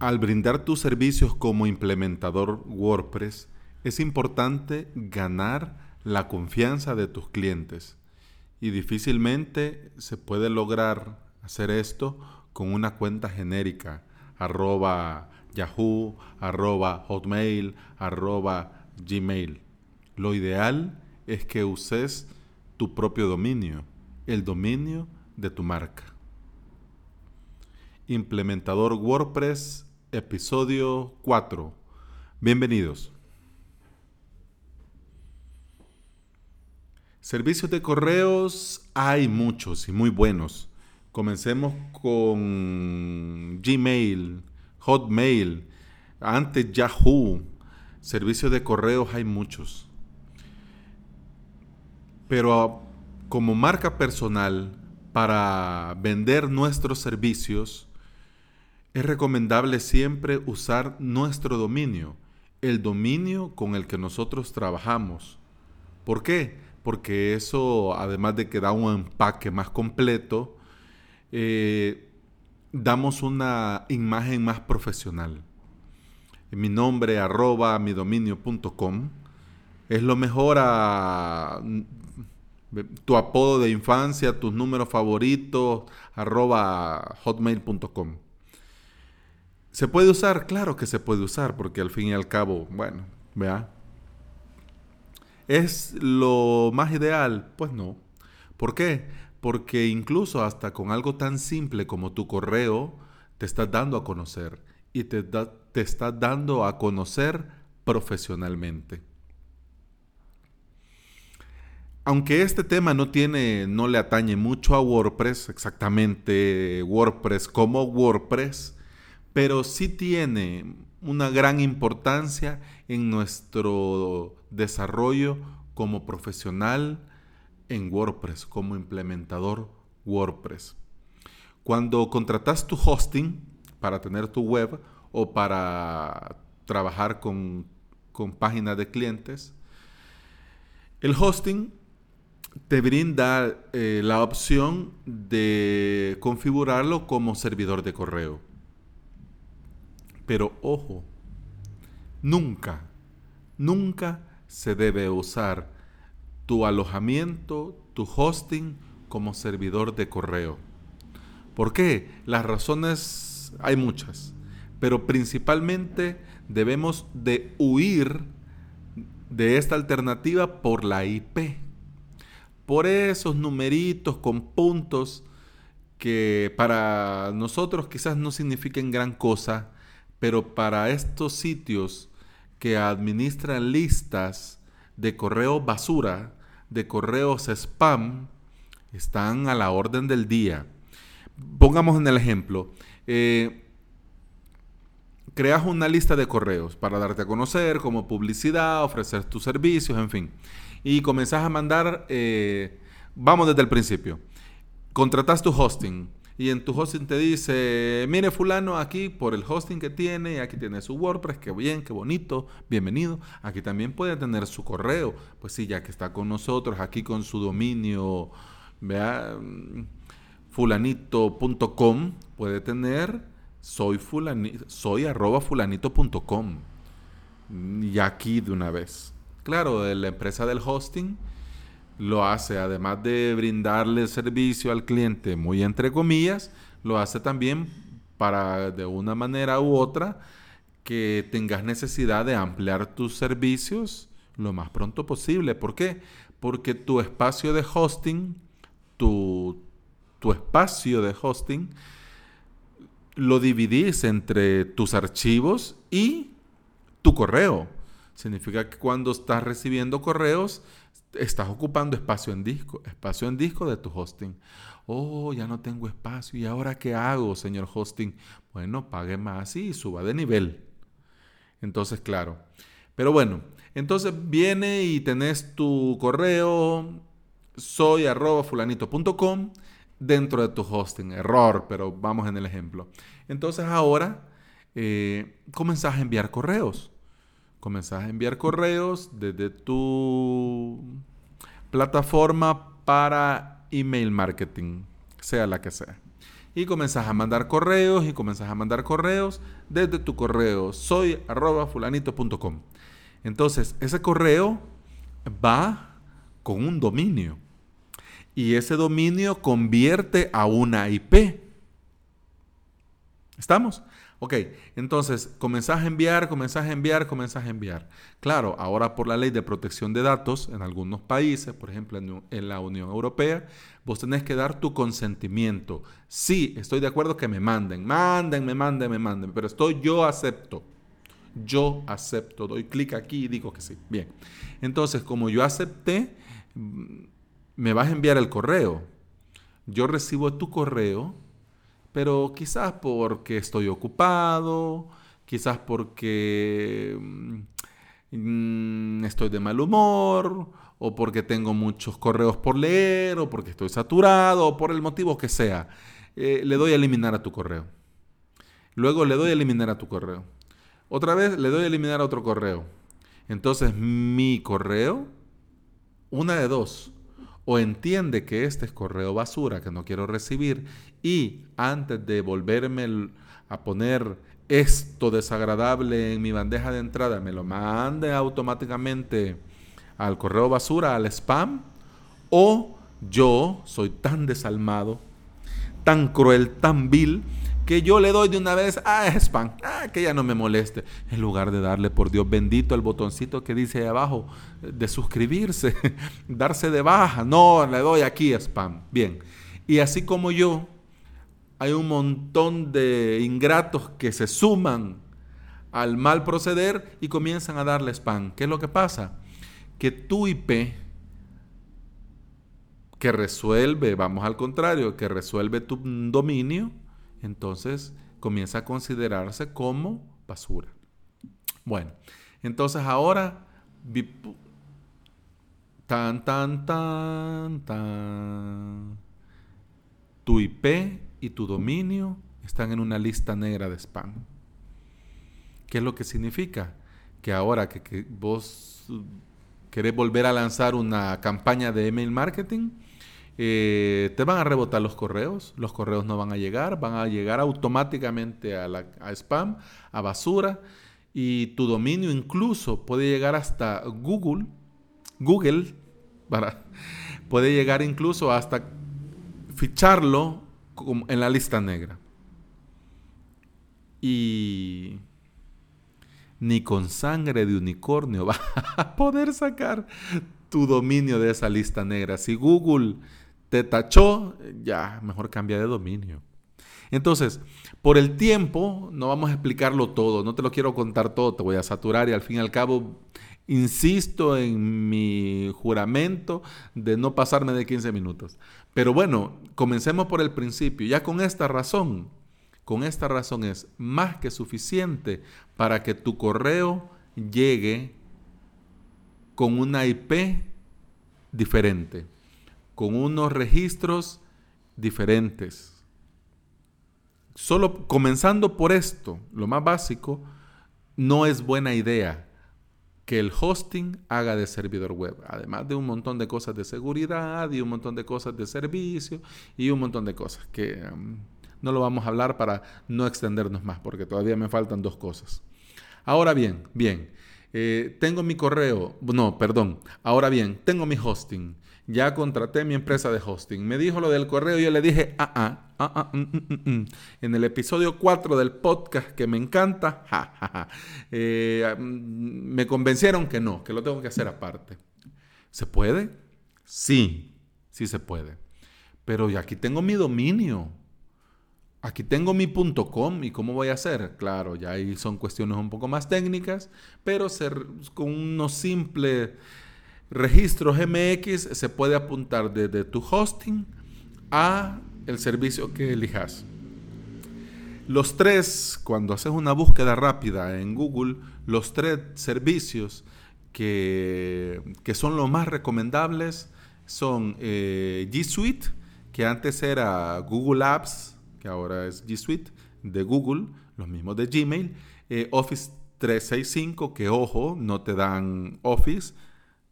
Al brindar tus servicios como implementador WordPress, es importante ganar la confianza de tus clientes y difícilmente se puede lograr hacer esto con una cuenta genérica, arroba Yahoo, arroba Hotmail, arroba Gmail. Lo ideal es que uses tu propio dominio, el dominio de tu marca. Implementador WordPress, episodio 4. Bienvenidos. Servicios de correos hay muchos y muy buenos. Comencemos con Gmail, Hotmail, antes Yahoo. Servicios de correos hay muchos. Pero como marca personal, para vender nuestros servicios, es recomendable siempre usar nuestro dominio, el dominio con el que nosotros trabajamos. ¿Por qué? Porque eso, además de que da un empaque más completo, eh, damos una imagen más profesional. Mi nombre, arroba mi dominio.com, es lo mejor a tu apodo de infancia, tus números favoritos, arroba hotmail.com. ¿Se puede usar? Claro que se puede usar, porque al fin y al cabo, bueno, vea. ¿Es lo más ideal? Pues no. ¿Por qué? Porque incluso hasta con algo tan simple como tu correo, te estás dando a conocer y te, te estás dando a conocer profesionalmente. Aunque este tema no tiene, no le atañe mucho a WordPress, exactamente WordPress como WordPress, pero sí tiene una gran importancia en nuestro desarrollo como profesional en WordPress, como implementador WordPress. Cuando contratas tu hosting para tener tu web o para trabajar con, páginas de clientes, el hosting te brinda eh, la opción de configurarlo como servidor de correo. Pero ojo, nunca, nunca se debe usar tu alojamiento, tu hosting como servidor de correo. ¿Por qué? Las razones hay muchas, pero principalmente debemos de huir de esta alternativa por la IP. Por esos numeritos con puntos que para nosotros quizás no signifiquen gran cosa, pero para estos sitios que administran listas de correo basura, de correos spam, están a la orden del día. Pongamos en el ejemplo, eh, creas una lista de correos para darte a conocer como publicidad, ofrecer tus servicios, en fin. Y comenzás a mandar, eh, vamos desde el principio, contratas tu hosting y en tu hosting te dice, mire fulano aquí por el hosting que tiene, aquí tiene su WordPress, qué bien, qué bonito, bienvenido. Aquí también puede tener su correo, pues sí, ya que está con nosotros, aquí con su dominio, vea, fulanito.com, puede tener soy, fulanito, soy arroba fulanito.com. Y aquí de una vez. Claro, de la empresa del hosting lo hace, además de brindarle servicio al cliente, muy entre comillas, lo hace también para de una manera u otra que tengas necesidad de ampliar tus servicios lo más pronto posible. ¿Por qué? Porque tu espacio de hosting, tu, tu espacio de hosting, lo dividís entre tus archivos y tu correo. Significa que cuando estás recibiendo correos, estás ocupando espacio en disco, espacio en disco de tu hosting. Oh, ya no tengo espacio. ¿Y ahora qué hago, señor hosting? Bueno, pague más y suba de nivel. Entonces, claro. Pero bueno, entonces viene y tenés tu correo soy arroba fulanito.com dentro de tu hosting. Error, pero vamos en el ejemplo. Entonces ahora eh, comenzás a enviar correos comenzás a enviar correos desde tu plataforma para email marketing, sea la que sea. y comenzás a mandar correos y comenzás a mandar correos desde tu correo soy arroba fulanito.com. Entonces, ese correo va con un dominio y ese dominio convierte a una IP. ¿Estamos? Ok, entonces comenzás a enviar, comenzás a enviar, comenzás a enviar. Claro, ahora por la ley de protección de datos en algunos países, por ejemplo en, la Unión Europea, vos tenés que dar tu consentimiento. Sí, estoy de acuerdo que me manden, manden, me manden, me manden, pero estoy yo acepto. Yo acepto, doy clic aquí y digo que sí. Bien, entonces como yo acepté, me vas a enviar el correo. Yo recibo tu correo pero quizás porque estoy ocupado, quizás porque mm, estoy de mal humor, o porque tengo muchos correos por leer, o porque estoy saturado, o por el motivo que sea. Eh, le doy a eliminar a tu correo. Luego le doy a eliminar a tu correo. Otra vez le doy a eliminar a otro correo. Entonces mi correo, una de dos, o entiende que este es correo basura que no quiero recibir y antes de volverme a poner esto desagradable en mi bandeja de entrada, me lo mande automáticamente al correo basura, al spam, o yo soy tan desalmado, tan cruel, tan vil, que yo le doy de una vez, ah, es spam, ah, que ya no me moleste, en lugar de darle, por Dios bendito, el botoncito que dice ahí abajo de suscribirse, darse de baja, no, le doy aquí spam, bien. Y así como yo, hay un montón de ingratos que se suman al mal proceder y comienzan a darle spam. ¿Qué es lo que pasa? Que tu IP que resuelve, vamos al contrario, que resuelve tu dominio, entonces comienza a considerarse como basura. Bueno, entonces ahora, tan, tan, tan, tan, tu IP y tu dominio están en una lista negra de spam. ¿Qué es lo que significa? Que ahora que, vos querés volver a lanzar una campaña de email marketing, eh, te van a rebotar los correos, los correos no van a llegar, van a llegar automáticamente a, la, spam, a basura, y tu dominio incluso puede llegar hasta Google, Google, puede llegar incluso hasta ficharlo en la lista negra. Y ni con sangre de unicornio va a poder sacar tu dominio de esa lista negra. Si Google te tachó, ya, mejor cambia de dominio. Entonces, por el tiempo, no vamos a explicarlo todo, no te lo quiero contar todo, te voy a saturar y al fin y al cabo, insisto en mi juramento de no pasarme de 15 minutos. Pero bueno, comencemos por el principio. Ya con esta razón, con esta razón es más que suficiente para que tu correo llegue con una IP diferente con unos registros diferentes. Solo comenzando por esto, lo más básico, no es buena idea que el hosting haga de servidor web, además de un montón de cosas de seguridad y un montón de cosas de servicio y un montón de cosas que um, no lo vamos a hablar para no extendernos más, porque todavía me faltan dos cosas. Ahora bien, bien, eh, tengo mi correo, no, perdón, ahora bien, tengo mi hosting ya contraté mi empresa de hosting. Me dijo lo del correo y yo le dije, ah, ah, ah, ah mm, mm, mm, en el episodio 4 del podcast que me encanta, eh, me convencieron que no, que lo tengo que hacer aparte. ¿Se puede? Sí, sí se puede. Pero aquí tengo mi dominio. Aquí tengo mi .com y cómo voy a hacer. Claro, ya ahí son cuestiones un poco más técnicas, pero con unos simples registros MX se puede apuntar desde tu hosting a el servicio que elijas. Los tres, cuando haces una búsqueda rápida en Google, los tres servicios que, que son los más recomendables son eh, G Suite, que antes era Google Apps, que ahora es G Suite, de Google, los mismos de Gmail, eh, Office 365, que ojo, no te dan Office,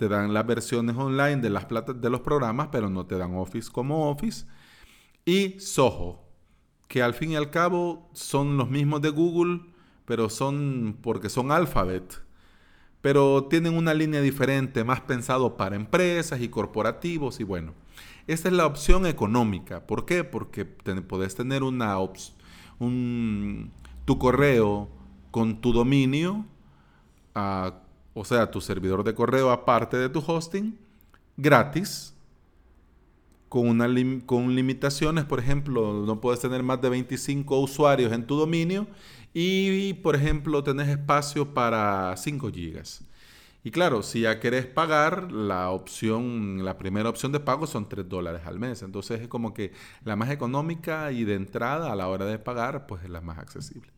te dan las versiones online de, las de los programas, pero no te dan Office como Office. Y Soho. que al fin y al cabo son los mismos de Google, pero son porque son Alphabet. Pero tienen una línea diferente, más pensado para empresas y corporativos y bueno. Esta es la opción económica. ¿Por qué? Porque puedes tener una un, tu correo con tu dominio, o sea, tu servidor de correo aparte de tu hosting, gratis, con, una con limitaciones, por ejemplo, no puedes tener más de 25 usuarios en tu dominio y, por ejemplo, tenés espacio para 5 gigas. Y claro, si ya querés pagar, la opción, la primera opción de pago son 3 dólares al mes. Entonces es como que la más económica y de entrada a la hora de pagar, pues es la más accesible.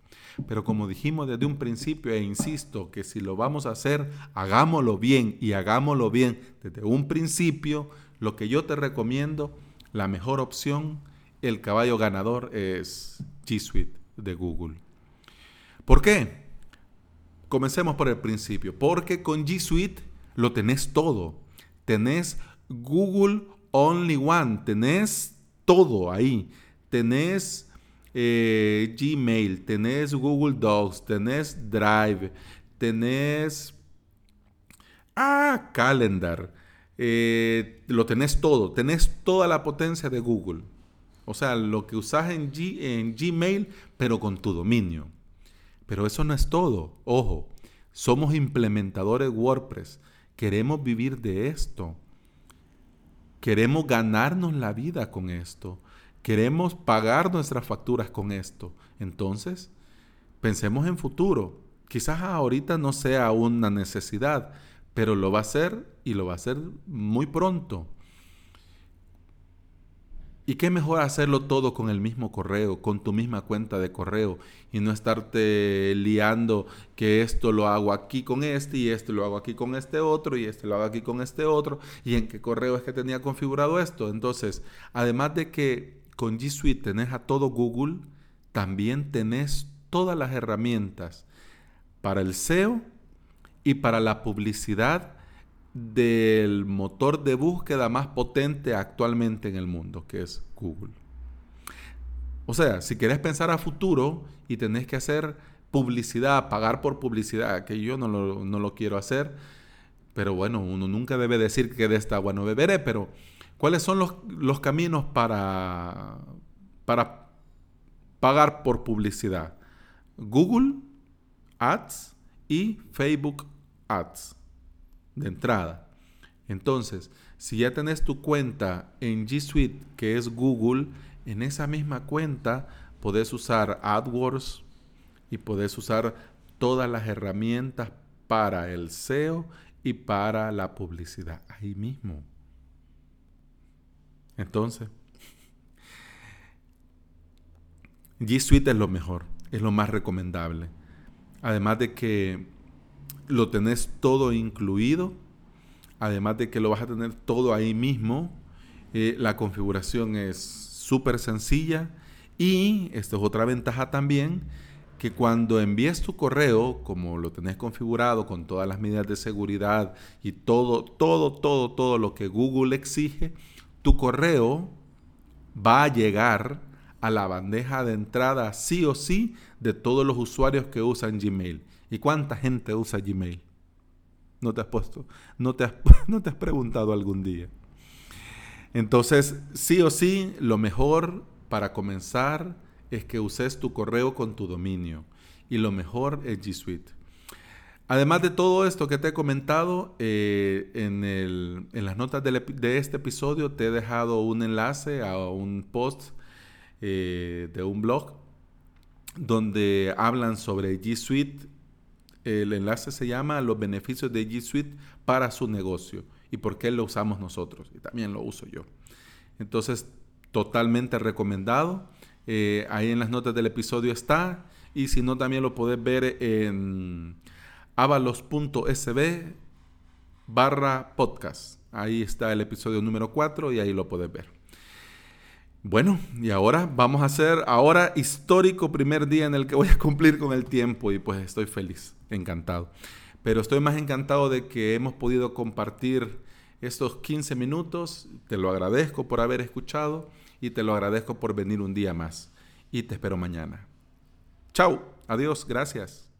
Pero como dijimos desde un principio, e insisto, que si lo vamos a hacer, hagámoslo bien y hagámoslo bien desde un principio, lo que yo te recomiendo, la mejor opción, el caballo ganador es G Suite de Google. ¿Por qué? Comencemos por el principio, porque con G Suite lo tenés todo. Tenés Google Only One, tenés todo ahí. Tenés eh, Gmail, tenés Google Docs, tenés Drive, tenés ah, Calendar. Eh, lo tenés todo, tenés toda la potencia de Google. O sea, lo que usas en, en Gmail, pero con tu dominio. Pero eso no es todo. Ojo, somos implementadores WordPress. Queremos vivir de esto. Queremos ganarnos la vida con esto. Queremos pagar nuestras facturas con esto. Entonces, pensemos en futuro. Quizás ahorita no sea una necesidad, pero lo va a ser y lo va a hacer muy pronto. ¿Y qué mejor hacerlo todo con el mismo correo, con tu misma cuenta de correo y no estarte liando que esto lo hago aquí con este y esto lo hago aquí con este otro y este lo hago aquí con este otro y en qué correo es que tenía configurado esto? Entonces, además de que con G Suite tenés a todo Google, también tenés todas las herramientas para el SEO y para la publicidad del motor de búsqueda más potente actualmente en el mundo, que es Google. O sea, si querés pensar a futuro y tenés que hacer publicidad, pagar por publicidad, que yo no lo, quiero hacer, pero bueno, uno nunca debe decir que de esta agua no beberé, pero ¿cuáles son los, los caminos para, para pagar por publicidad? Google Ads y Facebook Ads de entrada. Entonces, si ya tenés tu cuenta en G Suite, que es Google, en esa misma cuenta podés usar AdWords y podés usar todas las herramientas para el SEO y para la publicidad ahí mismo. Entonces, G Suite es lo mejor, es lo más recomendable. Además de que lo tenés todo incluido, además de que lo vas a tener todo ahí mismo. Eh, la configuración es súper sencilla y esto es otra ventaja también, que cuando envíes tu correo, como lo tenés configurado con todas las medidas de seguridad y todo, todo, todo, todo lo que Google exige, tu correo va a llegar a la bandeja de entrada sí o sí de todos los usuarios que usan Gmail. ¿Y cuánta gente usa Gmail? ¿No te has puesto? ¿No te has, preguntado algún día? Entonces, sí o sí, lo mejor para comenzar es que uses tu correo con tu dominio. Y lo mejor es G Suite. Además de todo esto que te he comentado, eh, en, las notas de, este episodio te he dejado un enlace a un post eh, de un blog donde hablan sobre G Suite el enlace se llama Los beneficios de G Suite para su negocio y por qué lo usamos nosotros. Y también lo uso yo. Entonces, totalmente recomendado. Eh, ahí en las notas del episodio está. Y si no, también lo puedes ver en avalos.sb barra podcast. Ahí está el episodio número 4 y ahí lo puedes ver. Bueno, y ahora vamos a hacer, ahora histórico primer día en el que voy a cumplir con el tiempo y pues estoy feliz, encantado. Pero estoy más encantado de que hemos podido compartir estos 15 minutos. Te lo agradezco por haber escuchado y te lo agradezco por venir un día más. y te espero mañana. Chao, adiós, gracias.